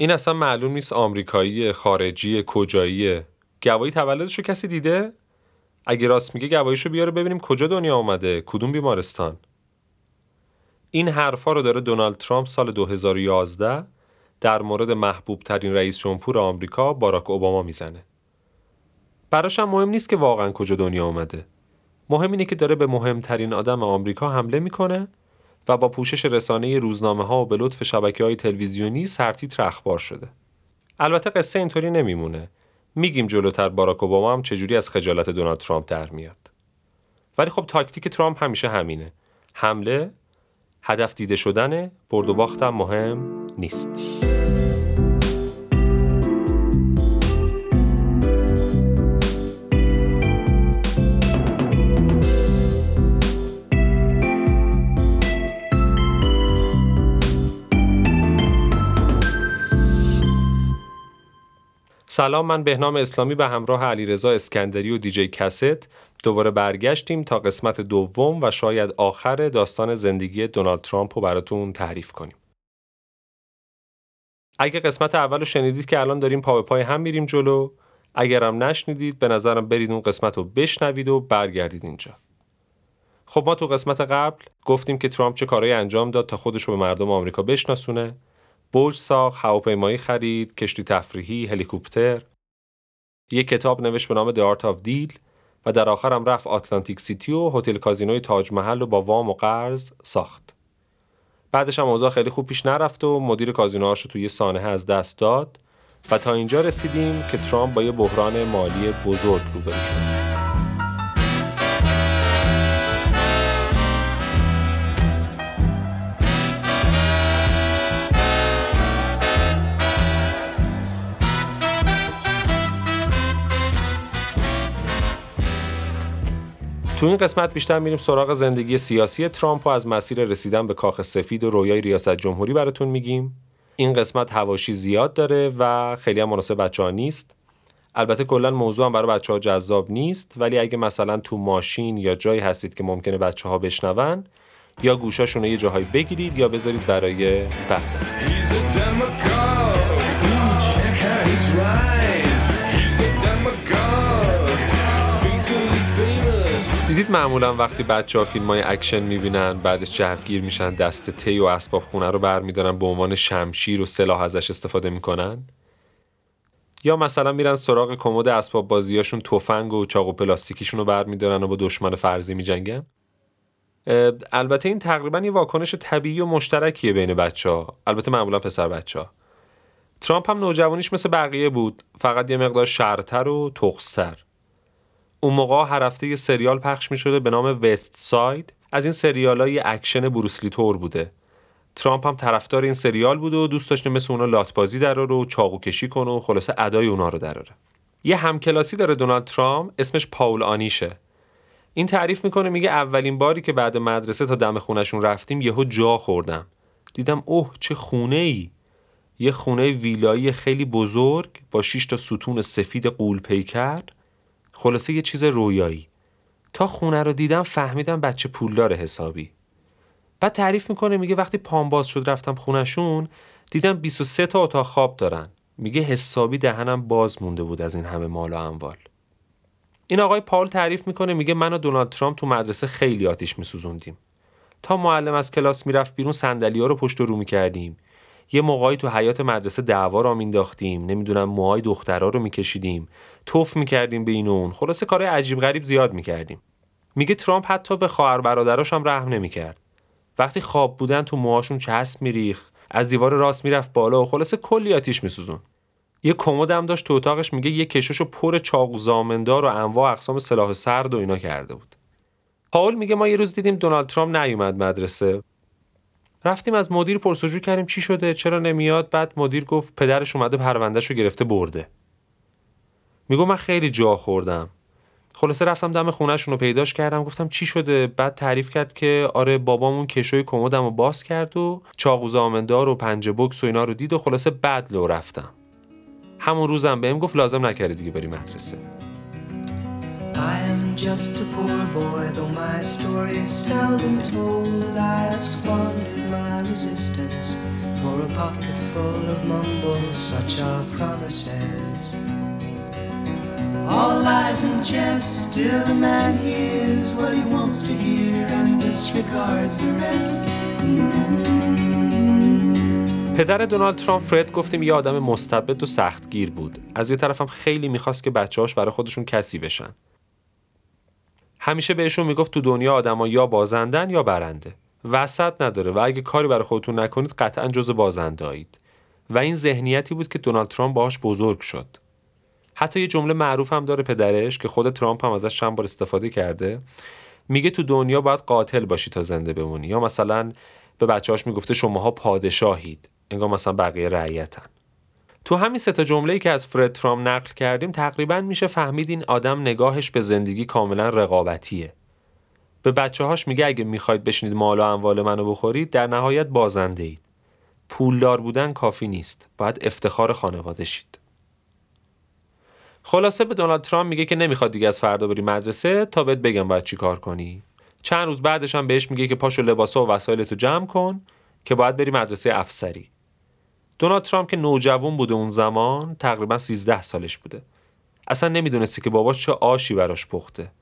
این اصلا معلوم نیست آمریکایی خارجی کجاییه گواهی تولدش رو کسی دیده اگه راست میگه گواهیشو بیاره ببینیم کجا دنیا آمده کدوم بیمارستان این حرفا رو داره دونالد ترامپ سال 2011 در مورد محبوب ترین رئیس جمهور آمریکا باراک اوباما می‌زنه. براش هم مهم نیست که واقعا کجا دنیا آمده. مهم اینه که داره به مهمترین آدم آمریکا حمله می‌کنه و با پوشش رسانه روزنامه ها و به لطف شبکه های تلویزیونی سرتیتر اخبار شده. البته قصه اینطوری نمیمونه. میگیم جلوتر باراک اوباما هم چجوری از خجالت دونالد ترامپ در میاد. ولی خب تاکتیک ترامپ همیشه همینه. حمله هدف دیده شدن برد و باختم مهم نیست. سلام من بهنام اسلامی به همراه علیرضا اسکندری و دیجی کست دوباره برگشتیم تا قسمت دوم و شاید آخر داستان زندگی دونالد ترامپ رو براتون تعریف کنیم. اگه قسمت اول رو شنیدید که الان داریم پا به پای هم میریم جلو اگرم نشنیدید به نظرم برید اون قسمت رو بشنوید و برگردید اینجا. خب ما تو قسمت قبل گفتیم که ترامپ چه کارهایی انجام داد تا خودش رو به مردم آمریکا بشناسونه برج ساخت، هواپیمایی خرید، کشتی تفریحی، هلیکوپتر. یک کتاب نوشت به نام The Art of Deal و در آخرم رفت آتلانتیک سیتی و هتل کازینوی تاج محل رو با وام و قرض ساخت. بعدش هم اوضاع خیلی خوب پیش نرفت و مدیر کازینوهاش رو توی سانحه از دست داد و تا اینجا رسیدیم که ترامپ با یه بحران مالی بزرگ روبرو شد. تو این قسمت بیشتر میریم سراغ زندگی سیاسی ترامپ و از مسیر رسیدن به کاخ سفید و رویای ریاست جمهوری براتون میگیم. این قسمت هواشی زیاد داره و خیلی هم مناسب بچه ها نیست. البته کلا موضوع هم برای بچه ها جذاب نیست ولی اگه مثلا تو ماشین یا جایی هستید که ممکنه بچه ها بشنون یا گوشاشون رو یه جاهایی بگیرید یا بذارید برای بعد. دیدید معمولا وقتی بچه ها فیلم های اکشن می‌بینن بعدش جوگیر میشن دسته تی و اسباب خونه رو برمیدارن به عنوان شمشیر و سلاح ازش استفاده می‌کنن؟ یا مثلا میرن سراغ کمد اسباب بازیاشون تفنگ و چاقو پلاستیکیشون رو برمیدارن و با دشمن فرضی میجنگن؟ البته این تقریبا یه واکنش طبیعی و مشترکیه بین بچه ها البته معمولا پسر بچه ها ترامپ هم نوجوانیش مثل بقیه بود. فقط یه مقدار شرتر و تخس‌تر اون موقع هر هفته یه سریال پخش می شده به نام West Side از این سریال های اکشن بروسلی طور بوده. ترامپ هم طرفدار این سریال بود و دوست داشته مثل اونا لاتبازی دراره و چاقو کشی کنه و خلاصه ادای اونا رو دراره. یه همکلاسی داره دونالد ترامپ اسمش پاول آنیشه. این تعریف می‌کنه میگه اولین باری که بعد مدرسه تا دم خونشون رفتیم یهو جا خوردم. دیدم اوه چه خونه ای یه خونه ویلایی خیلی بزرگ با 6 تا ستون سفید غول پیکر. خلاصه یه چیز رویایی. تا خونه رو دیدم فهمیدم بچه پولدار حسابی. بعد تعریف می‌کنه میگه وقتی پام باز شد رفتم خونشون دیدم 23 تا اتاق خواب دارن. میگه حسابی دهنم باز مونده بود از این همه مال و اموال. این آقای پاول تعریف می‌کنه میگه من و دونالد ترامپ تو مدرسه خیلی آتیش میسوزوندیم. تا معلم از کلاس می‌رفت بیرون صندلی ها رو پشت رو می‌کردیم. یه موقعی تو حیات مدرسه دعوا را مینداختیم. نمی‌دونم موهای دخترها رو میکشیدیم. توف می‌کردیم به این و اون. خلاصه کار عجیب غریب زیاد می‌کردیم. میگه ترامپ حتی به خواهر برادراش هم رحم نمی‌کرد. وقتی خواب بودن تو موهاشون چسب میریخ از دیوار راست می‌رفت بالا و خلاصه کلی آتیش میسوزون یه کمد هم داشت تو اتاقش میگه یه کشوشو پر چاقو زامندار و انواع اقسام سلاح سرد و اینا کرده بود. پاول میگه ما یه روز دیدیم دونالد ترامپ نیومد مدرسه. رفتیم از مدیر پرسجو کردیم چی شده چرا نمیاد؟ بعد مدیر گفت پدرش اومده پروندهشو گرفته برده. میگو من خیلی جا خوردم. خلاصه رفتم دم خونهشون رو پیداش کردم گفتم چی شده؟ بعد تعریف کرد که آره بابامون کشوی کمدم رو باز کرد و چاقو زامندار و پنجه بکس و اینا رو دید و خلاصه بد لو رفتم. همون روزم بهم گفت لازم نکردی دیگه بری مدرسه. Just a poor boy, though my story is seldom told. I squandered my resistance for a pocket full of mumbles, such are promises. All lies and jest, still the man hears what he wants to hear and disregards the rest. پدر دونالد ترامپ فرد گفتیم یه آدم مستبد و سختگیر بود. از یه طرفم خیلی می‌خواست که بچه‌هاش برای خودشون کسی بشن. همیشه بهشون می‌گفت تو دنیا آدما یا بازندن یا برنده. وسط نداره و اگه کاری برای خودتون نکنید قطعا جز بازندایید. و این ذهنیتی بود که دونالد ترامپ باهاش بزرگ شد. حتی یه جمله معروف هم داره پدرش که خود ترامپ هم ازش چند بار استفاده کرده. میگه تو دنیا باید قاتل باشی تا زنده بمونی یا مثلا به بچه‌هاش می‌گفته شماها پادشاهید انگار مثلا بقیه رعیتن تو همین سه تا جمله‌ای که از فرد ترام نقل کردیم تقریبا میشه فهمید این آدم نگاهش به زندگی کاملا رقابتیه. به بچه هاش میگه اگه می‌خواید بشینید مال و اموال منو بخورید در نهایت بازنده اید پولدار بودن کافی نیست. باید افتخار خانواده شید. خلاصه به دونالد ترامپ میگه که نمی‌خواد دیگه از فردا بری مدرسه تا بهت بگم باید چی کار کنی. چند روز بعدش هم بهش میگه که پاشو لباسا و وسایلتو جمع کن که باید بری مدرسه افسری. دونالد ترامپ که نوجوان بوده اون زمان تقریبا 13 سالش بوده. اصلا نمی‌دونستی که باباش چه آشی براش پخته.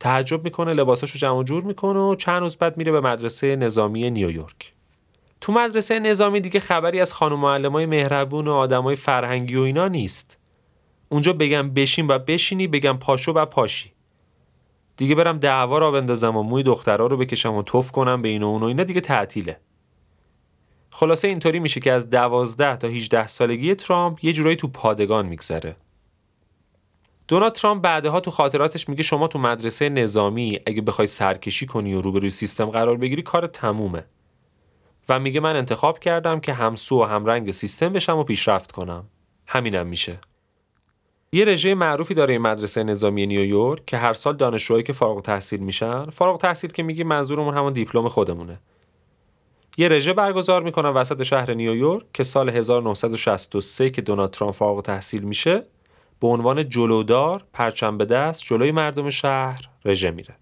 تعجب می‌کنه لباساشو جمع جور می‌کنه و چند روز بعد میره به مدرسه نظامی نیویورک. تو مدرسه نظامی دیگه خبری از خانم معلمای مهربون و آدمای فرهنگی و اینا نیست. اونجا بگم بشین و بشینی بگم پاشو و پاشی. دیگه برم دعوا را بندازم و موی دخترها رو بکشم و توف کنم به این و اون و اینا دیگه تعطیله. خلاصه اینطوری میشه که از 12 تا 18 سالگی ترامپ یه جورایی تو پادگان میگذره. دونالد ترامپ بعدها تو خاطراتش میگه شما تو مدرسه نظامی اگه بخوای سرکشی کنی و روبروی سیستم قرار بگیری کار تمومه. و میگه من انتخاب کردم که همسو و همرنگ سیستم بشم و پیشرفت کنم. همینم میشه. یه رژه معروفی داره این مدرسه نظامی نیویورک که هر سال دانشجوهایی که فارغ تحصیل میشن، فارغ تحصیل که میگی منظورمون همون دیپلم خودمونه. یه رژه برگزار می‌کنن وسط شهر نیویورک که سال 1963 که دونالد ترامپ فارغ تحصیل میشه به عنوان جلودار پرچم به دست جلوی مردم شهر رژه میره.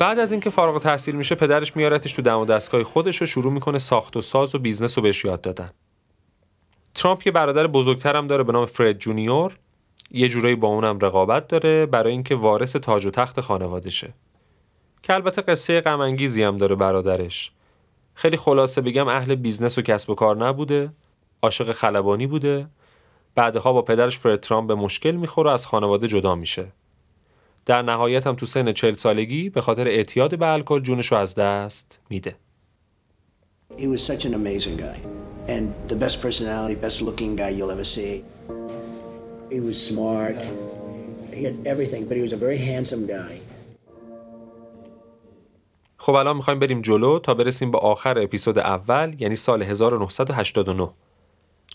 بعد از اینکه فارغ التحصیل میشه پدرش میارتش تو دم و دستگاه خودش و شروع می‌کنه ساخت و ساز و بیزنس رو بهش یاد دادن. ترامپ یه برادر بزرگترم داره به نام فرد جونیور. یه جورایی با اونم رقابت داره برای اینکه وارث تاج و تخت خانوادشه که البته قصه غم هم داره برادرش. خیلی خلاصه بگم اهل بیزنس و کسب و کار نبوده عاشق خلبانی بوده. بعدها با پدرش فرد ترامپ به مشکل می‌خوره و از خانواده جدا میشه. در نهایت هم تو سن چل سالگی به خاطر اعتیاد به الکل جونش رو از دست میده. He was such an amazing guy and the best personality, best looking guy you'll ever see. He was smart. He had everything, but he was a very handsome guy. خب الان می‌خوایم بریم جلو تا برسیم به آخر اپیزود اول یعنی سال 1989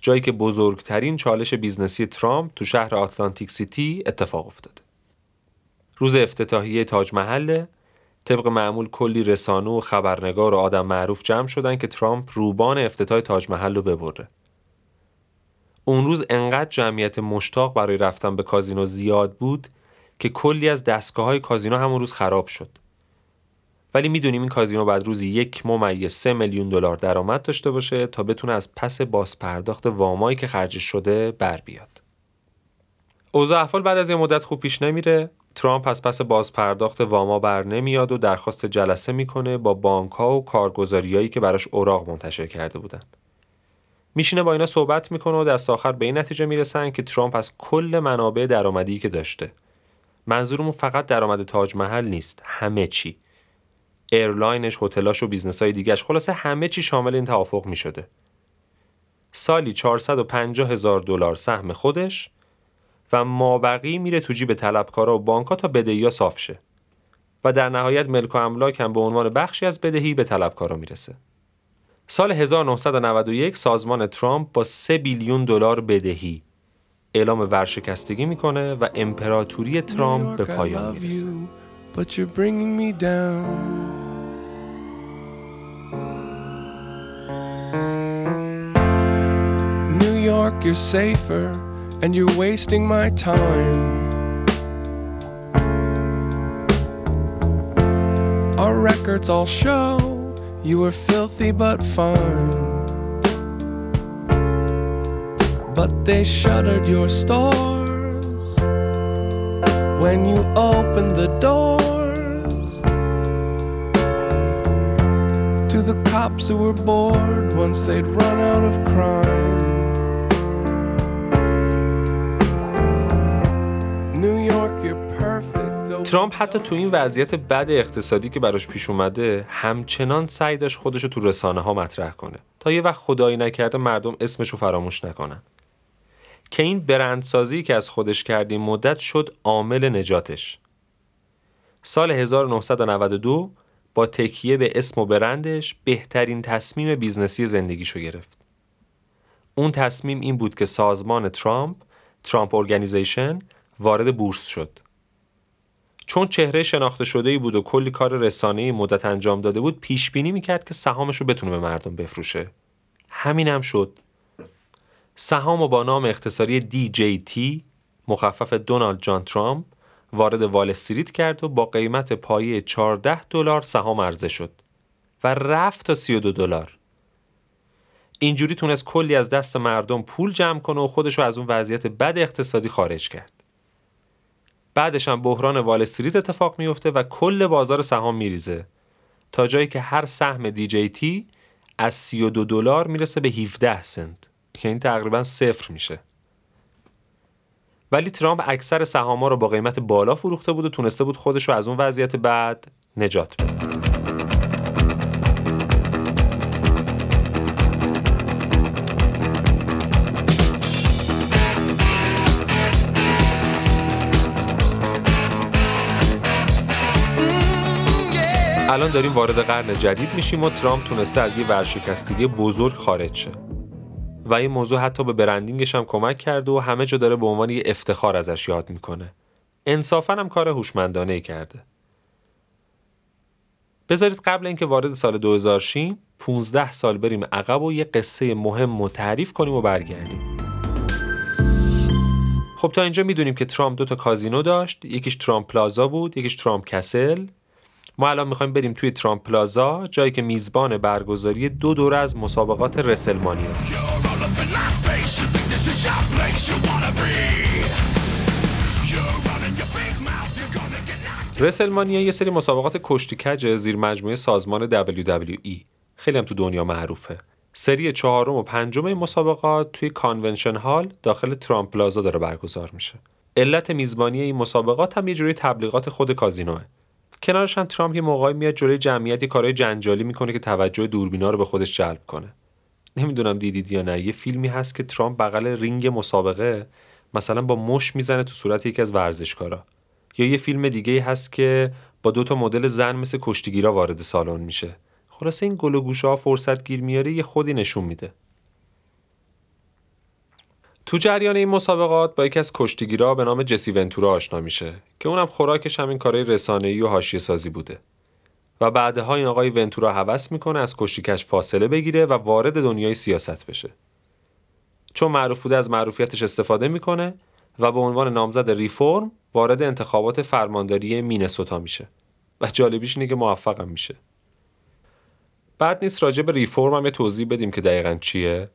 جایی که بزرگترین چالش بیزنسی ترامپ تو شهر آتلانتیک سیتی اتفاق افتاده. روز افتتاحیه تاج محله طبق معمول کلی رسانه و خبرنگار و آدم معروف جمع شدن که ترامپ روبان افتتاح تاج محل رو ببره. اون روز انقدر جمعیت مشتاق برای رفتن به کازینو زیاد بود که کلی از دستگاه های کازینو همون روز خراب شد. ولی می‌دونیم این کازینو بعد روزی یک ممیز سه میلیون دلار درآمد داشته باشه تا بتونه از پس بازپرداخت وامایی که خرجش شده بر بیاد. اوضاع احوال بعد از یه مدت خوب پیش نمیره ترامپ از پس باز پرداخت واما بر نمیاد و درخواست جلسه می‌کنه با بانک ها و کارگزاریایی که براش اوراق منتشر کرده بودن. میشینه با اینا صحبت می‌کنه و دست آخر به این نتیجه می‌رسن که ترامپ از کل منابع درآمدی که داشته. منظورمون فقط درآمد تاج محل نیست همه چی. airline ش هتلاش و بیزنس های دیگهش خلاصه همه چی شامل این توافق می‌شده. سالی 450 هزار دلار سهم خودش و مابقی میره تو جیب طلبکارا و بانکا تا بدهی ها صاف شه. و در نهایت ملک و املاک هم به عنوان بخشی از بدهی به طلبکارا می‌رسه. سال 1991 سازمان ترامپ با 3 بیلیون دلار بدهی اعلام ورشکستگی می‌کنه و امپراتوری ترامپ به پایان می‌رسه. but you're bringing you're safer. And you're wasting my time. Our records all show you were filthy but fine. But they shuttered your stores when you opened the doors to the cops who were bored once they'd run out of crime. ترامپ حتی تو این وضعیت بد اقتصادی که براش پیش اومده همچنان سعی داشت خودشو تو رسانه ها مطرح کنه. تا یه وقت خدایی نکرده مردم اسمشو فراموش نکنن. که این برندسازی که از خودش کردیم مدت شد عامل نجاتش. سال 1992 با تکیه به اسم و برندش بهترین تصمیم بیزنسی زندگیشو گرفت. اون تصمیم این بود که سازمان ترامپ Trump Organization وارد بورس شد. چون چهره شناخته شده ای بود و کلی کار رسانه‌ای مدت انجام داده بود پیش بینی می‌کرد که سهامش رو بتونه به مردم بفروشه. همین هم شد. سهام و با نام اختصاری DJT مخفف دونالد جان ترامپ وارد وال استریت کرد و با قیمت پایه 14 دلار سهام عرضه شد و رفت تا 32 دلار. اینجوری تونست کلی از دست مردم پول جمع کنه و خودش رو از اون وضعیت بد اقتصادی خارج کرد. بعدش هم بحران وال استریت اتفاق میفته و کل بازار سهام میریزه. تا جایی که هر سهم تی از 32 دلار می‌رسه به 17 سنت که این تقریبا صفر میشه. ولی ترامپ اکثر سهاما رو با قیمت بالا فروخته بود و تونسته بود خودش رو از اون وضعیت بعد نجات بده. الان داریم وارد قرن جدید میشیم و ترامپ تونسته از یه ورشکستگی بزرگ خارج شه. و این موضوع حتی به برندینگش هم کمک کرده و همه جا داره به عنوان یه افتخار ازش یاد می‌کنه. انصافا هم کار هوشمندانه کرده. بذارید قبل اینکه وارد سال 2000 شیم 15 سال بریم عقب و یه قصه مهم تعریف کنیم و برگردیم. خب تا اینجا می‌دونیم که ترامپ دو تا کازینو داشت. یکیش ترامپ پلازا بود یکیش ترامپ کسل. ما الان می‌خوایم بریم توی ترامپ پلازا جایی که میزبان برگزاری دو دوره از مسابقات رسلمانی است. WrestleMania یه سری مسابقات کشتی کج زیر مجموعه سازمان WWE خیلی هم تو دنیا معروفه. سری چهارم و پنجم این مسابقات توی convention hall داخل Trump Plaza داره برگزار میشه. علت میزبانی این مسابقات هم یه جوری تبلیغات خود کازینوه. کنارش هم ترامپ یه موقعی میاد جلوی جمعیت کارهای جنجالی می‌کنه که توجه دوربینا رو به خودش جلب کنه. نمی‌دونم دیدید یا نه. یه فیلمی هست که ترامپ بغل رینگ مسابقه مثلا با مش می‌زنه تو صورت یکی از ورزشکارا. یا یه فیلم دیگه هست که با دو تا مدل زن مثل کشتیگیرا وارد سالن میشه. خلاصه این گل و فرصت گیر میاره یه خودی نشون میده. تو جریان این مسابقات با یکی از کشتیگیرا به نام جسی ونتورا آشنا میشه که اونم خوراکش همین کارهای رسانه‌ای و حاشیه سازی بوده. و بعدها این آقای ونتورا هوس می‌کنه از کشتیکش فاصله بگیره و وارد دنیای سیاست بشه. چون معروف بوده از معروفیتش استفاده می‌کنه و به عنوان نامزد ریفورم وارد انتخابات فرمانداری مینسوتا میشه. و جالبیش اینه که موفقم میشه. بعد نیست راجع به ریفورم هم یه توضیح بدیم که دقیقا چیه.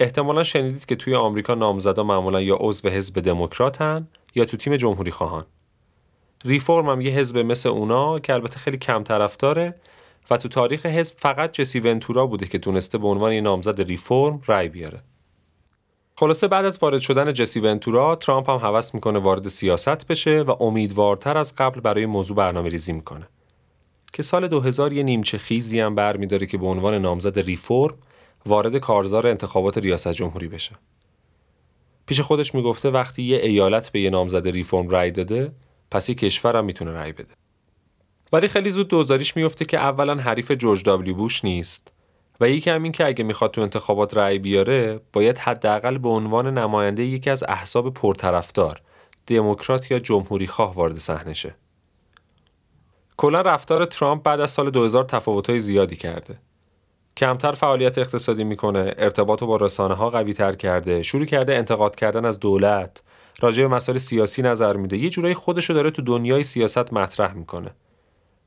احتمالا شنیدید که توی آمریکا نامزدا معمولا یا عضو حزب دموکراتن یا تو تیم جمهوری خواهان. ریفورم هم یه حزب مثل اونا که البته خیلی کم طرفداره و تو تاریخ حزب فقط جسی ونتورا بوده که تونسته به عنوان یه نامزد ریفورم رای بیاره. خلاصه بعد از وارد شدن جسی ونتورا ترامپ هم حوض می‌کنه وارد سیاست بشه و امیدوارتر از قبل برای موضوع برنامه ریزی می‌کنه. که سال 2000 یه نیمچه خیزی هم برمیداره که به عنوان نامزد ریفورم وارد کارزار انتخابات ریاست جمهوری بشه. پیش خودش می‌گفته وقتی یه ایالت به یه نامزد ریفرم رای داده پس یه کشورم می‌تونه رای بده. ولی خیلی زود دوزاریش میفته که اولا حریف جورج دابلیو بوش نیست و یکی همین که اگه می‌خواد تو انتخابات رأی بیاره باید حداقل به عنوان نماینده یکی از احزاب پرطرفدار دموکرات یا جمهوری خواه وارد صحنه شه. کلا رفتار ترامپ بعد از سال 2000 تفاوت‌های زیادی کرده. کمتر فعالیت اقتصادی می‌کنه ارتباط با رسانه ها قوی تر کرده شروع کرده انتقاد کردن از دولت راجع به مسائل سیاسی نظر میده. یه جورایی خودشو داره تو دنیای سیاست مطرح می‌کنه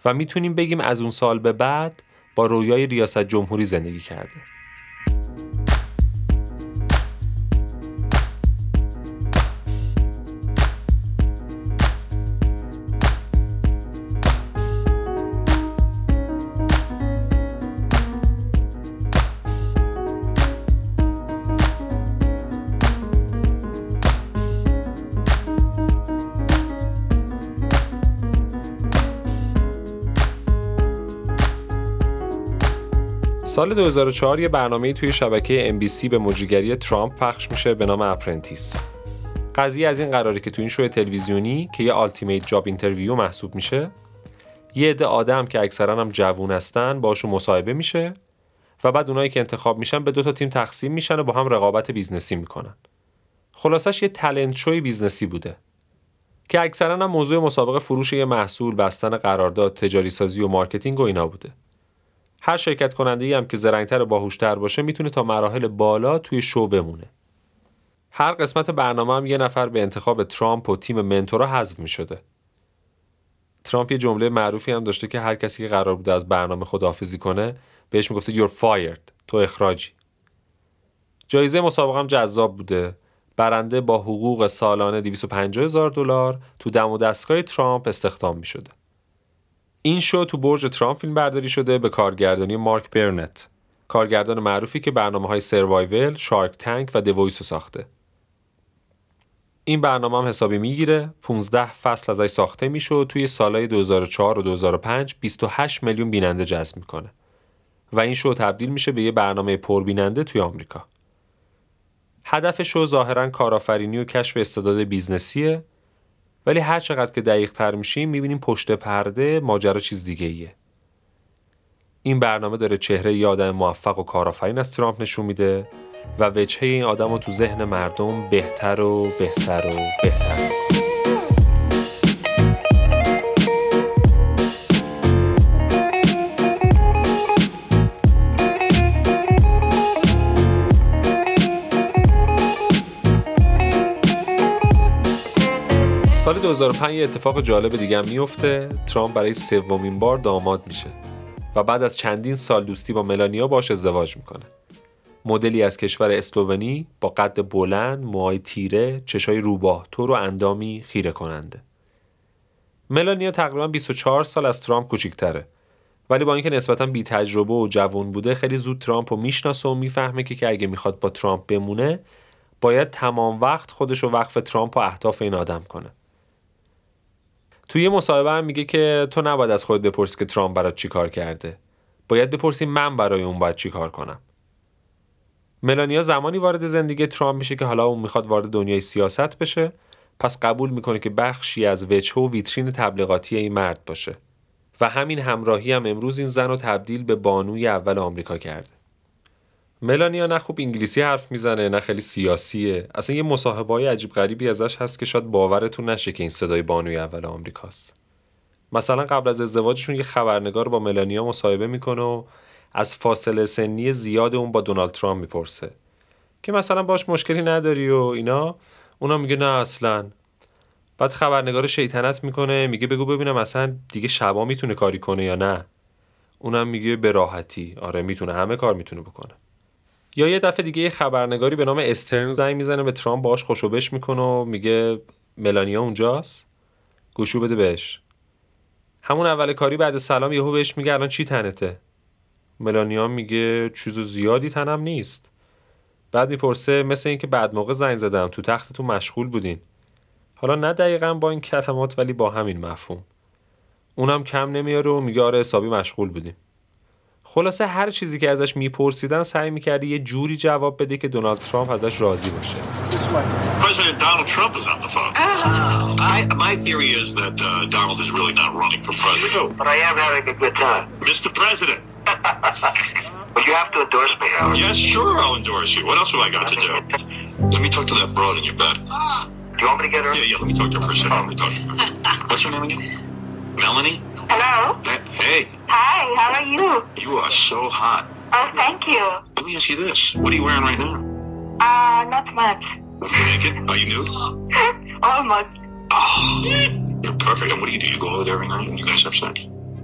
و می‌تونیم بگیم از اون سال به بعد با رویای ریاست جمهوری زندگی کرده. سال 2004 یه برنامه توی شبکه NBC به مجریگری ترامپ پخش میشه به نام Apprentice. قضیه از این قراره که تو این شو تلویزیونی که یه ultimate job interview محسوب میشه یه عده آدم که اکثرا هم جوون هستن باشون مصاحبه میشه و بعد اونایی که انتخاب میشن به دو تا تیم تقسیم میشن و با هم رقابت business ی می‌کنن. خلاصش یه talent show ی business ی بوده که اکثرا هم موضوع مسابقه فروش یه محصول، بستن قرارداد، تجاری سازی و marketing و اینا بوده. هر شرکت کننده هم که زرنگتر و باهوشتر باشه می‌تونه تا مراحل بالا توی شو بمونه. هر قسمت برنامه هم یه نفر به انتخاب ترامپ و تیم منتورا حذف می شده. ترامپ یه جمله معروفی هم داشته که هر کسی که قرار بوده از برنامه خداحافظی کنه بهش می‌گفته you're fired تو اخراجی. جایزه مسابقه هم جذاب بوده. برنده با حقوق سالانه 250 هزار دلار تو دم و دستگاه ترامپ استخدام می شده. این شو تو برج ترامپ فیلم برداری شده به کارگردانی مارک برنت. کارگردان معروفی که برنامه های Survivor، Shark Tank و The Voice ساخته. این برنامه هم حسابی می‌گیره. 15 فصل ازش ساخته میشه و توی سالهای 2004 و 2005 28 میلیون بیننده جذب می‌کنه. و این شو تبدیل میشه به یه برنامه پربیننده توی آمریکا. هدف شو ظاهرا کارآفرینی و کشف استعداد business یه. ولی هر چقدر که دقیق تر میشیم می‌بینیم پشت پرده ماجرا چیز دیگه ایه. این برنامه داره چهره یه آدم موفق و کارآفرین از ترامپ نشون میده و وجهه این آدم رو تو ذهن مردم بهتر و بهتر و بهتر سال 2005 یه اتفاق جالب دیگه هم میفته ترامپ برای سومین بار داماد میشه و بعد از چندین سال دوستی با ملانیا باش ازدواج می‌کنه مدلی از کشور اسلوونی با قد بلند، موهای تیره، چشای روباه، تور و اندامی خیره کننده. ملانیا تقریبا 24 سال از ترامپ کوچیکتره. ولی با اینکه نسبتا بی تجربه و جوون بوده خیلی زود ترامپ رو می‌شناسه و می‌فهمه که, که اگه می‌خواد با ترامپ بمونه باید تمام وقت خودش رو وقف ترامپ و اهداف این آدم کنه. توی مصاحبه هم میگه که تو نباید از خودت بپرسی که ترامپ برات چی کار کرده. باید بپرسی من برای اون باید چی کار کنم. ملانیا زمانی وارد زندگی ترامپ میشه که حالا اون می‌خواد وارد دنیای سیاست بشه پس قبول می‌کنه که بخشی از وجهه و ویترین تبلیغاتی این مرد باشه و همین همراهی هم امروز این زن رو تبدیل به بانوی اول آمریکا کرده ملانیا نه خوب انگلیسی حرف می‌زنه نه خیلی سیاسیه. اصلا یه مصاحبه های عجیب غریبی ازش هست که شاید باورتون نشه که این صدای بانوی اول آمریکاست. مثلا قبل از ازدواجشون یه خبرنگار با ملانیا مصاحبه می‌کنه و از فاصله سنی زیاد اون با دونالد ترامپ می‌پرسه که مثلا باش مشکلی نداری و اینا. اونا میگه نه اصلا. بعد خبرنگار شیطنت می‌کنه میگه بگو ببینم اصلا دیگه شبا می‌تونه کاری کنه یا نه. اونم میگه به راحتی. آره می‌تونه همه کار می‌تونه بکنه. یا یه دفعه دیگه یه خبرنگاری به نام استرن زنگ می‌زنه به ترامپ باش خوشوبش می‌کنه و میگه ملانیا اونجاست؟ گوشو بده بهش. همون اول کاری بعد سلام یهو بهش میگه الان چی تنته؟ ملانیا میگه چیز زیادی تنم نیست. بعد می‌پرسه مثل اینکه بعد موقع زنگ زدم تو تختتون مشغول بودین. حالا نه دقیقا با این کلمات ولی با همین مفهوم. اونم کم نمیاره و میگه آره حسابی مشغول بودیم. خلاصه هر چیزی که ازش میپرسیدن سعی می‌کرده یه جوری جواب بده که دونالد ترامپ ازش راضی باشه. President Donald Trump is on the phone. I, my theory is that uh, Donald is really not running for president. But I am having a good time. Mr. President. But you have to endorse me, Howard. Yes, sure, I'll endorse you. What else have I got to do? Let me talk to that broad in your bed. Do you want me to get her? Yeah, yeah, let me talk to her for a second. Let me talk to her. What's her name again? Melanie? Hello? Hey, hey, Hi, how are you? you are so hot. Oh, thank you. Let me ask you this. What are you wearing right now? Uh, not much. You naked? Are you nude? Almost. Oh, you're perfect. And what do you do? You go over there every night and you guys have sex?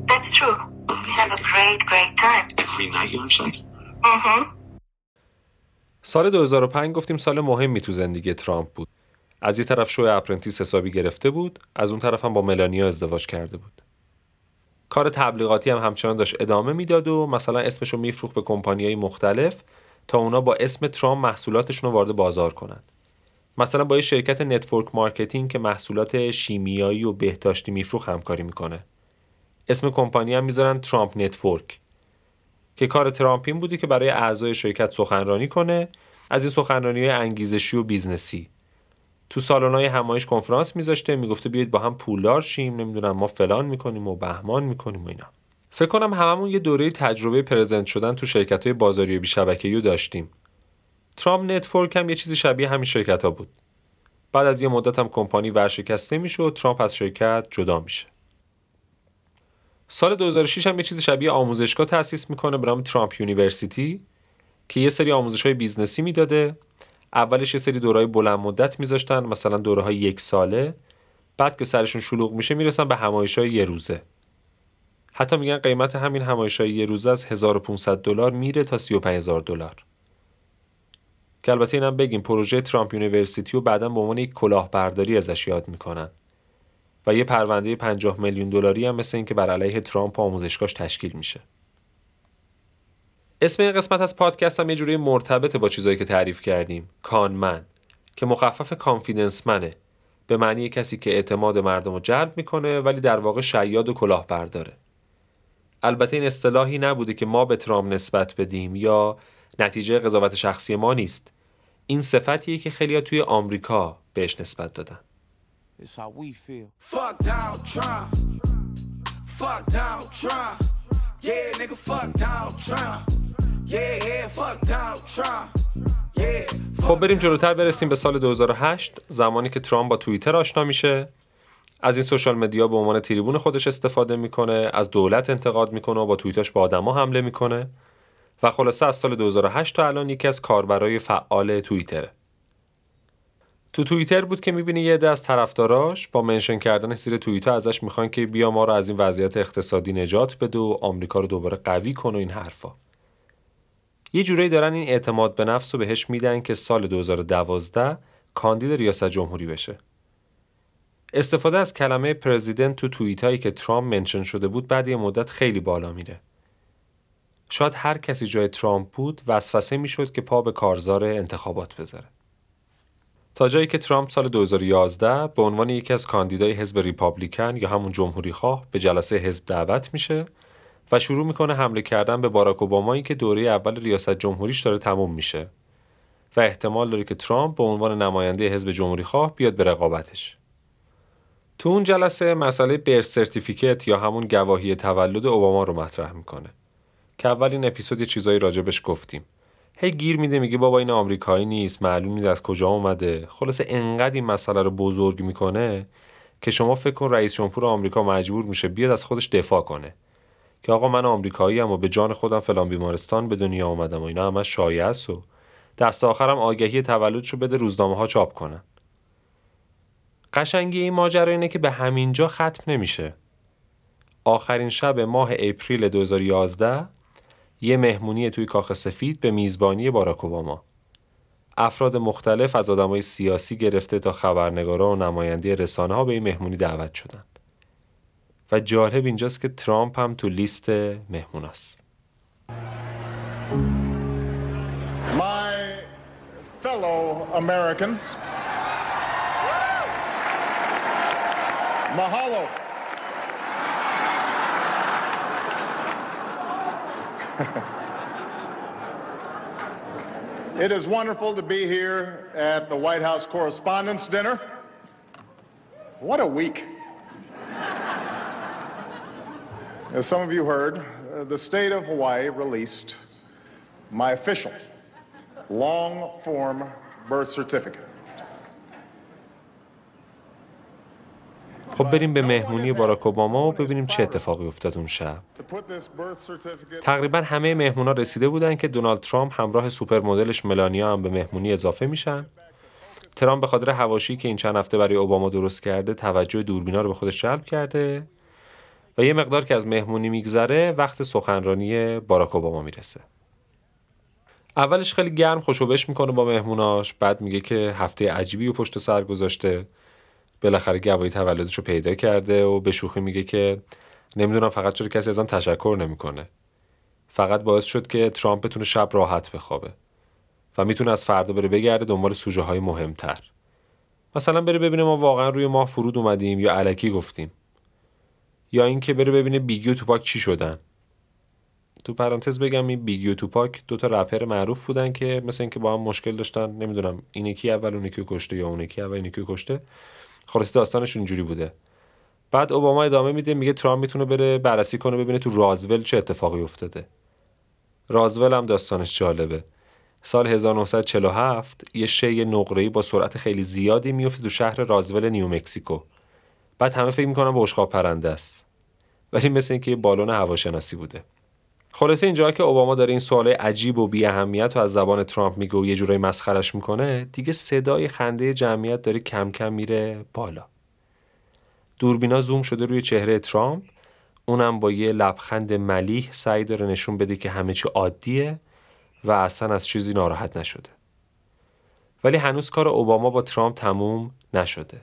That's true. We have a great, great time. Every night you have sex? Mm-hmm. سال 2005 گفتیم سال مهمی تو زندگی ترامپ بود. از یه طرف شو Apprentice حسابی گرفته بود، از اون طرف هم با ملانیا ازدواج کرده بود. کار تبلیغاتی هم همچنان داشت ادامه می‌داد و مثلا اسمش رو میفروخت به کمپانیهای مختلف تا اونا با اسم ترامپ محصولاتشون رو وارد بازار کنن. مثلا با یه شرکت network marketing که محصولات شیمیایی و بهداشتی میفروخت همکاری می‌کنه. اسم کمپانی هم می‌ذارن Trump Network. که کار ترامپ این بود که برای اعضای شرکت سخنرانی کنه از این سخنرانی های انگیزشی و business ی تو سالن‌های همایش کنفرانس میذاشته می‌گفته بیاید با هم پولدار شیم نمی‌دونم ما فلان می‌کنیم و بهمان می‌کنیم و اینا. فکر کنم هممون یه دوره تجربه present شدن تو شرکت های بازاریابی شبکه‌ای داشتیم. Trump Network هم یه چیزی شبیه همین شرکت ها بود. بعد از یه مدت هم کمپانی ورشکسته میشه و ترامپ از شرکت جدا میشه. سال 2006 هم یه چیز شبیه آموزشگاه تأسیس می‌کنه به نام Trump University که یه سری آموزش های business ی می‌داده. اولش یه سری دوره‌های بلند مدت میذاشتن مثلا دوره های یک ساله بعد که سرشون شلوغ میشه می‌رسن به همایش های یه روزه. حتی میگن قیمت همین همایش های یه روزه از 1500 دلار میره تا 35000 دلار. که البته اینم بگیم پروژه Trump University رو بعدا به عنوان یک کلاهبرداری ازش یاد می‌کنن. و یه پرونده 50 میلیون دلاری هم مثل این که بر علیه ترامپ آموزشگاهش تشکیل میشه. اسم این قسمت از پادکست هم یه جوری مرتبطه با چیزایی که تعریف کردیم. کانمن که مخفف کانفیدنس منه به معنی کسی که اعتماد مردم رو جلب می‌کنه ولی در واقع شیاد و کلاهبرداره. البته این اصطلاحی نبوده که ما به ترامپ نسبت بدیم یا نتیجه قضاوت شخصی ما نیست. این صفتیه که خیلیا توی آمریکا بهش نسبت دادن. Fuck Donald Trump. Yeah, nigga, fuck Donald Trump. خب بریم جلوتر برسیم به سال 2008 زمانی که ترامپ با توییتر آشنا میشه. از این سوشال مدیا به عنوان تریبون خودش استفاده می‌کنه از دولت انتقاد می‌کنه و با توییتاش به آدما حمله می‌کنه. و خلاصه از سال 2008 تا الان یکی از کاربرای فعال توییتره تو توییتر بود که می‌بینی یه عده از طرفداراش با منشن کردن زیر توییتر ازش می‌خوان که بیا ما رو از این وضعیت اقتصادی نجات بده و آمریکا رو دوباره قوی کن و این حرفا. یه جورایی دارن این اعتماد به نفس رو بهش میدن که سال 2012 کاندید ریاست جمهوری بشه. استفاده از کلمه پرزیدنت تو توییت هایی که ترامپ منشن شده بود بعد یه مدت خیلی بالا میره. شاید هر کسی جای ترامپ بود وسوسه می‌شد که پا به کارزار انتخابات بذاره. تا جایی که ترامپ سال 2011 به عنوان یکی از کاندیدای حزب ریپابلیکن یا همون جمهوری خواه به جلسه حزب دعوت میشه و شروع می‌کنه حمله کردن به باراک اوبامایی که دوره اول ریاست جمهوریش داره تموم میشه و احتمال داره که ترامپ به عنوان نماینده حزب جمهوری خواه بیاد به رقابتش. تو اون جلسه مسئله بر سرتیفیکت یا همون گواهی تولد اوباما رو مطرح می‌کنه که اول این اپیزود یه چیزایی راجبش گفتیم. هی گیر میده میگه بابا این آمریکایی نیست معلوم نیست از کجا اومده خلاصه انقدر این مسئله رو بزرگ می‌کنه که شما فکر کن رئیس جمهور آمریکا مجبور میشه بیاد از خودش دفاع کنه که آقا من آمریکایی ام و به جان خودم فلان بیمارستان به دنیا آمدم و اینا همش شایعه است و دست آخرم آگهی تولدشو بده روزنامه ها چاپ کنن قشنگی این ماجرا اینه که به همینجا ختم نمیشه آخرین شب ماه اپریل 2011 یه مهمونی توی کاخ سفید به میزبانی باراک اوباما. افراد مختلف از آدمای سیاسی گرفته تا خبرنگارا و نماینده رسانه ها به این مهمونی دعوت شدن. و جالب اینجاست که ترامپ هم تو لیست مهموناست. My fellow Americans, mahalo. It is wonderful to be here at the White House Correspondents' Dinner. What a week. As some of you heard, uh, the state of Hawaii released my official long form birth certificate. خب بریم به مهمونی باراک اوباما و ببینیم چه اتفاقی افتاد اون شب. تقریبا همه مهمونا رسیده بودن که دونالد ترامپ همراه سوپر مدلش ملانیا هم به مهمونی اضافه میشن. ترامپ به خاطر هواشی که این چند هفته برای اوباما درست کرده توجه دوربینا رو به خودش جلب کرده. و یه مقدار که از مهمونی میگذره وقت سخنرانی باراک اوباما می‌رسه. اولش خیلی گرم خوشوبش می‌کنه با مهموناش بعد میگه که هفته عجیبی و پشت سر گذاشته. بالاخره گواهی تولدش رو پیدا کرده و به شوخی میگه که نمی‌دونم فقط چرا کسی ازم تشکر نمی‌کنه. فقط باعث شد که ترامپ بتونه شب راحت بخوابه و می‌تونه از فردا بره بگرده دنبال سوژه های مهمتر. مثلا بره ببینه ما واقعا روی ماه فرود اومدیم یا علکی گفتیم. یا اینکه بره ببینه بیگی و توپاک چی شدن. تو پرانتز بگم این بیگی و توپاک دو تا رپر معروف بودن که مثل اینکه با هم مشکل داشتن نمی‌دونم این یکی اول اون یکی کشته یا اون یکی اول این یکی کشته. خلاص داستانش اینجوری بوده. بعد اوباما ادامه میده میگه ترامپ می‌تونه بره بررسی کنه ببینه تو رازول چه اتفاقی افتاده. رازول هم داستانش جالبه. سال 1947 یه شی نقره‌ای با سرعت خیلی زیادی میفته تو شهر رازول نیومکسیکو بعد همه فکر می‌کنن بشقاب پرنده است. ولی مثل اینکه یه بالون هواشناسی بوده. خلاصه اینجا که اوباما داره این سوال عجیب و بی اهمیت و از زبان ترامپ میگه و یه جورایی مسخرش می‌کنه دیگه صدای خنده جمعیت داره کم کم میره بالا. دوربینا زوم شده روی چهره ترامپ اونم با یه لبخند ملیح سعی داره نشون بده که همه چی عادیه و اصلا از چیزی ناراحت نشده. ولی هنوز کار اوباما با ترامپ تموم نشده.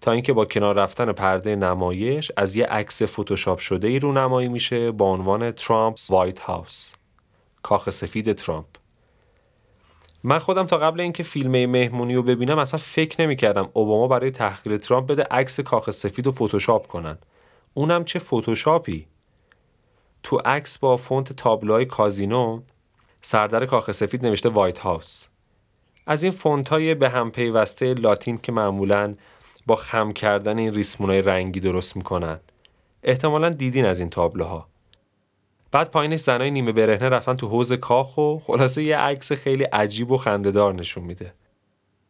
تا اینکه با کنار رفتن پرده نمایش از یه عکس فتوشاپ شده ای رونمایی میشه با عنوان Trump's White House. کاخ سفید ترامپ. من خودم تا قبل اینکه فیلم مهمونی رو ببینم اصلا فکر نمی‌کردم اوباما برای تحقیر ترامپ بده عکس کاخ سفید رو فتوشاپ کنن. اونم چه فتوشاپی؟ تو عکس با فونت تابلوهای کازینو سردر کاخ سفید نوشته White House. از این فونت های به هم پیوسته لاتین که معمولاً با خم کردن این ریسمونای رنگی درست می‌کنن. احتمالا دیدین از این تابلوها. بعد پایینش زنای نیمه برهنه رفتن تو حوض کاخ و خلاصه یه عکس خیلی عجیب و خندهدار نشون میده.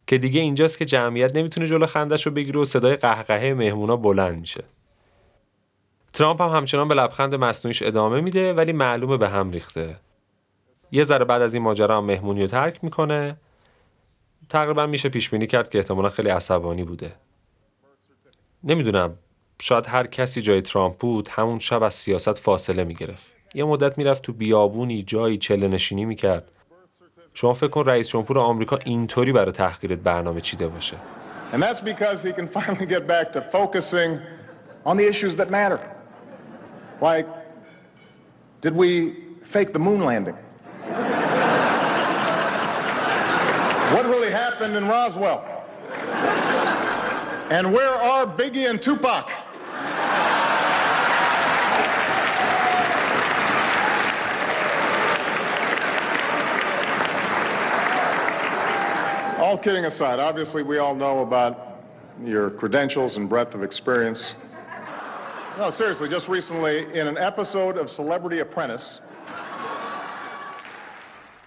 که دیگه اینجاست که جمعیت نمی‌تونه جلو خندش رو بگیره و صدای قهقهه مهمونا بلند میشه. ترامپ هم همچنان به لبخند مصنوعیش ادامه میده ولی معلومه به هم ریخته. یه ذره بعد از این ماجرا هم مهمونی رو ترک می‌کنه. تقریبا میشه پیش بینی کرد که احتمالا خیلی عصبانی بوده. نمی‌دونم شاید هر کسی جای ترامپ بود همون شب از سیاست فاصله می‌گرفت یه مدت می‌رفت تو بیابونی جایی چله نشینی می‌کرد شما فکر کن رئیس جمهور آمریکا اینطوری برای تحقیرت برنامه چیده باشه And that's because he can finally get back to focusing on the issues that matter. Like, did we fake the moon landing? what really happened in Roswell? And where are Biggie and Tupac? All kidding aside, obviously we all know about your credentials and breadth of experience. No, seriously, just recently in an episode of Celebrity Apprentice,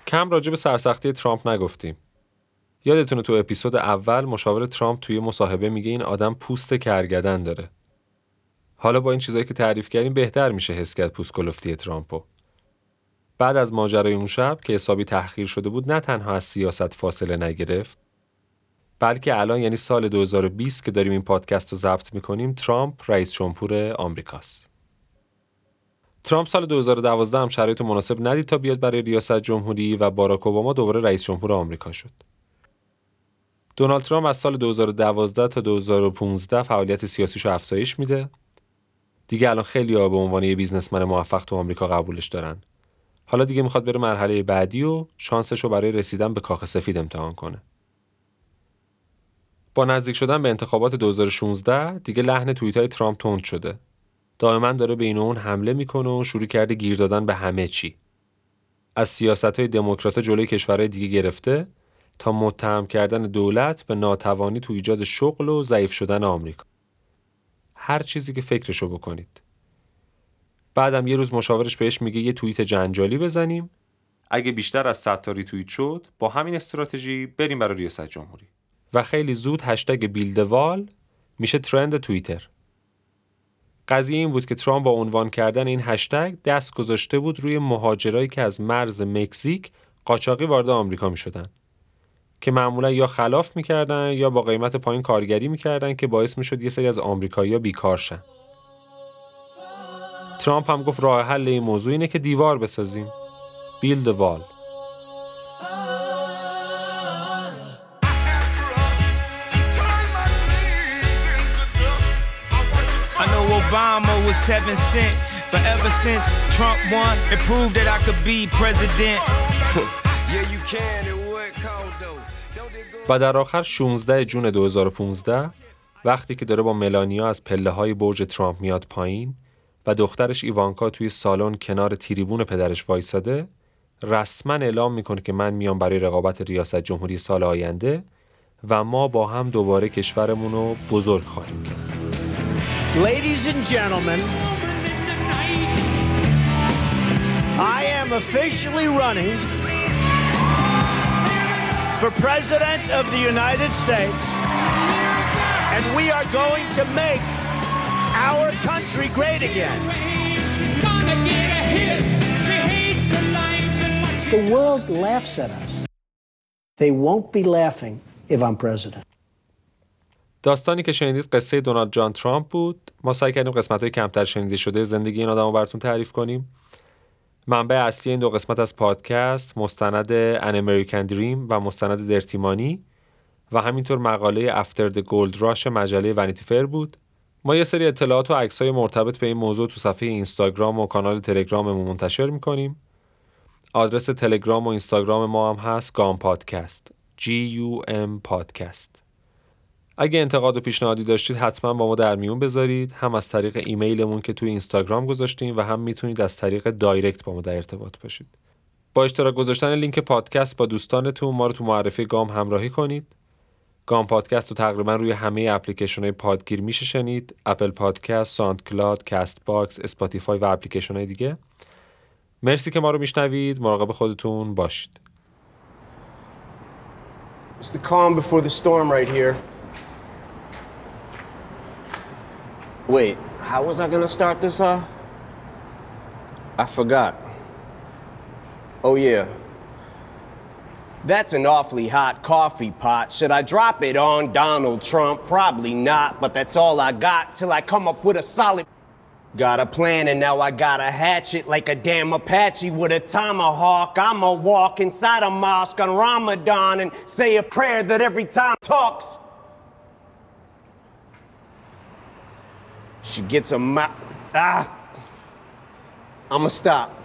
کم راجع به سرسختی ترامپ نگفتیم یادتونه تو اپیزود اول مشاور ترامپ توی مصاحبه میگه این آدم پوست کرگدن داره. حالا با این چیزایی که تعریف کردیم بهتر میشه حس کرد پوست کلفتی ترامپو. بعد از ماجرای اون شب که حسابی تحقیر شده بود نه تنها از سیاست فاصله نگرفت بلکه الان یعنی سال 2020 که داریم این پادکست رو ضبط می‌کنیم ترامپ رئیس جمهور آمریکاست. ترامپ سال 2012 هم شرایط مناسب ندید تا بیاد برای ریاست جمهوری و باراک اوباما دوباره رئیس جمهور آمریکا شد. دونالد ترامپ از سال 2012 تا 2015 فعالیت سیاسیشو افزایش میده. دیگه الان خیلی به عنوان یه بیزنسمن موفق تو آمریکا قبولش دارن. حالا دیگه می‌خواد بره مرحله بعدی و شانسش رو برای رسیدن به کاخ سفید امتحان کنه. با نزدیک شدن به انتخابات 2016 دیگه لحن توییت های ترامپ تند شده. دائما داره به این اون حمله می‌کنه و شروع کرده گیر دادن به همه چی. از سیاست های دموکرات جلوی کشورهای دیگه گرفته تا متهم کردن دولت به ناتوانی تو ایجاد شغل و ضعیف شدن آمریکا. هر چیزی که فکرشو بکنید. بعدم یه روز مشاورش بهش میگه یه توییت جنجالی بزنیم اگه بیشتر از 100 تا ریتوییت شد با همین استراتژی بریم برای ریاست جمهوری و خیلی زود هشتگ بیلدوال میشه ترند توییتر قضیه این بود که ترامپ با عنوان کردن این هشتگ دست گذاشته بود روی مهاجرایی که از مرز مکزیک قاچاقی وارد آمریکا می شدن. که معمولا یا خلاف می‌کردن یا با قیمت پایین کارگری می‌کردن که باعث می‌شد یه سری از آمریکایی‌ها بیکار شن. ترامپ هم گفت راه حل این موضوع اینه که دیوار بسازیم. بیلد وال. Obama was seven cent, but ever since Trump won, it proved that I could be president. yeah, you can. It would cold though. و در آخر 16 جون 2015 وقتی که داره با ملانیا از پله های برج ترامپ میاد پایین و دخترش ایوانکا توی سالن کنار تریبون پدرش وایساده رسما اعلام می‌کنه که من میام برای رقابت ریاست جمهوری سال آینده و ما با هم دوباره کشورمون رو بزرگ خواهیم کرد. Ladies and gentlemen, I am officially running for President of the United States, and we are going to make our country great again. The world laughs at us. They won't be laughing if I'm president. داستانی که شنیدید قصه دونالد جان ترامپ بود ما سعی کردیم قسمت های کمتر شنیده شده زندگی این آدم رو براتون تعریف کنیم منبع اصلی این دو قسمت از پادکست مستند An American Dream و مستند Dirty Money و همینطور مقاله After the Gold Rush مجله Vanity Fair بود. ما یه سری اطلاعات و عکسای مرتبط به این موضوع تو صفحه اینستاگرام و کانال تلگراممون منتشر می‌کنیم. آدرس تلگرام و اینستاگرام ما هم هست گام پادکست G U M پادکست اگه انتقاد و پیشنهادی داشتید حتما با ما در میون بذارید. هم از طریق ایمیلمون که توی اینستاگرام گذاشتیم و هم می‌تونید از طریق دایرکت با ما در ارتباط باشید. با اشتراک گذاشتن لینک پادکست با دوستانتون ما رو تو معرفی گام همراهی کنید. گام پادکست رو تقریبا روی همه اپلیکیشن های پادگیر میشه شنید. Apple Podcast، SoundCloud، Castbox، Spotify و اپلیکیشن های دیگه. مرسی که ما رو میشنوید. مراقب خودتون باشید. It's the calm before the storm right here. Wait, how was I gonna start this off? I forgot. Oh, yeah. That's an awfully hot coffee pot. Should I drop it on Donald Trump? Probably not, but that's all I got till I come up with a solid. Got a plan and now I gotta hatch it like a damn Apache with a tomahawk. I'ma walk inside a mosque on Ramadan and say a prayer that every time talks. She gets a mouth. Ah! I'ma stop.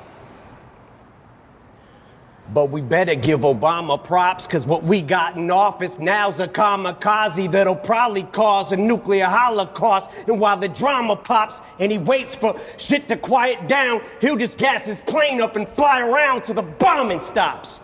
But we better give Obama props, cause what we got in office now's a kamikaze that'll probably cause a nuclear holocaust. And while the drama pops and he waits for shit to quiet down, he'll just gas his plane up and fly around till the bombing stops.